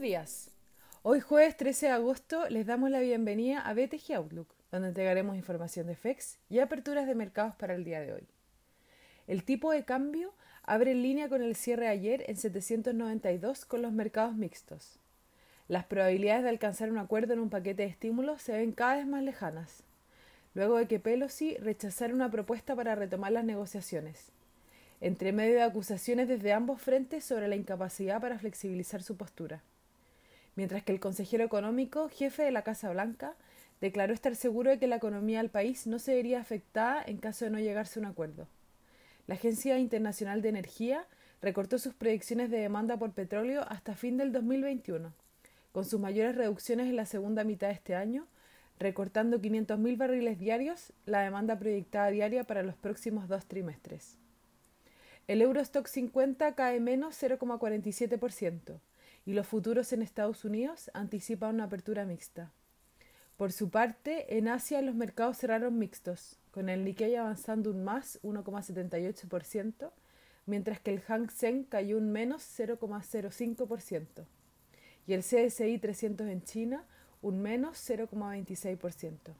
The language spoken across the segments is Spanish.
Días. Hoy jueves 13 de agosto les damos la bienvenida a BTG Outlook, donde entregaremos información de FEX y aperturas de mercados para el día de hoy. El tipo de cambio abre en línea con el cierre ayer en 792 con los mercados mixtos. Las probabilidades de alcanzar un acuerdo en un paquete de estímulos se ven cada vez más lejanas, luego de que Pelosi rechazara una propuesta para retomar las negociaciones entre medio de acusaciones desde ambos frentes sobre la incapacidad para flexibilizar su postura. Mientras que el consejero económico, jefe de la Casa Blanca, declaró estar seguro de que la economía del país no se vería afectada en caso de no llegarse a un acuerdo. La Agencia Internacional de Energía recortó sus predicciones de demanda por petróleo hasta fin del 2021, con sus mayores reducciones en la segunda mitad de este año, recortando 500.000 barriles diarios la demanda proyectada diaria para los próximos dos trimestres. El Eurostock 50 cae menos 0,47% y los futuros en Estados Unidos anticipan una apertura mixta. Por su parte, en Asia los mercados cerraron mixtos, con el Nikkei avanzando un más 1,78%, mientras que el Hang Seng cayó un menos 0,05% y el CSI 300 en China un menos 0,26%.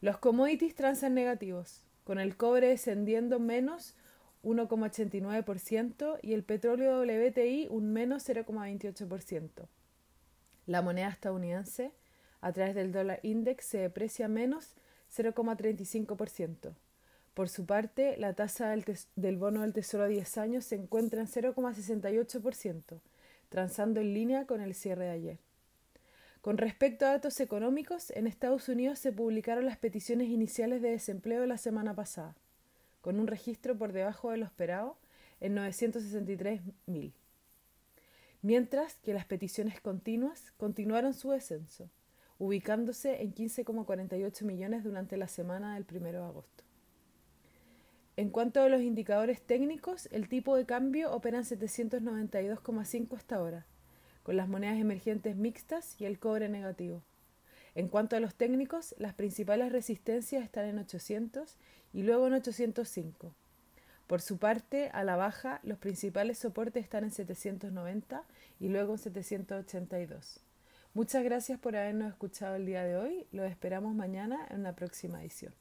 Los commodities transan negativos, con el cobre descendiendo menos 1,89% y el petróleo WTI un menos 0,28%. La moneda estadounidense a través del dólar index se deprecia menos 0,35%. Por su parte, la tasa del, bono del Tesoro a 10 años se encuentra en 0,68%, transando en línea con el cierre de ayer. Con respecto a datos económicos, en Estados Unidos se publicaron las peticiones iniciales de desempleo la semana pasada con un registro por debajo de lo esperado en 963.000, mientras que las peticiones continuas continuaron su descenso, ubicándose en 15,48 millones durante la semana del 1 de agosto. En cuanto a los indicadores técnicos, el tipo de cambio opera en 792,5 hasta ahora, con las monedas emergentes mixtas y el cobre negativo. En cuanto a los técnicos, las principales resistencias están en 800 y luego en 805. Por su parte, a la baja, los principales soportes están en 790 y luego en 782. Muchas gracias por habernos escuchado el día de hoy. Los esperamos mañana en una próxima edición.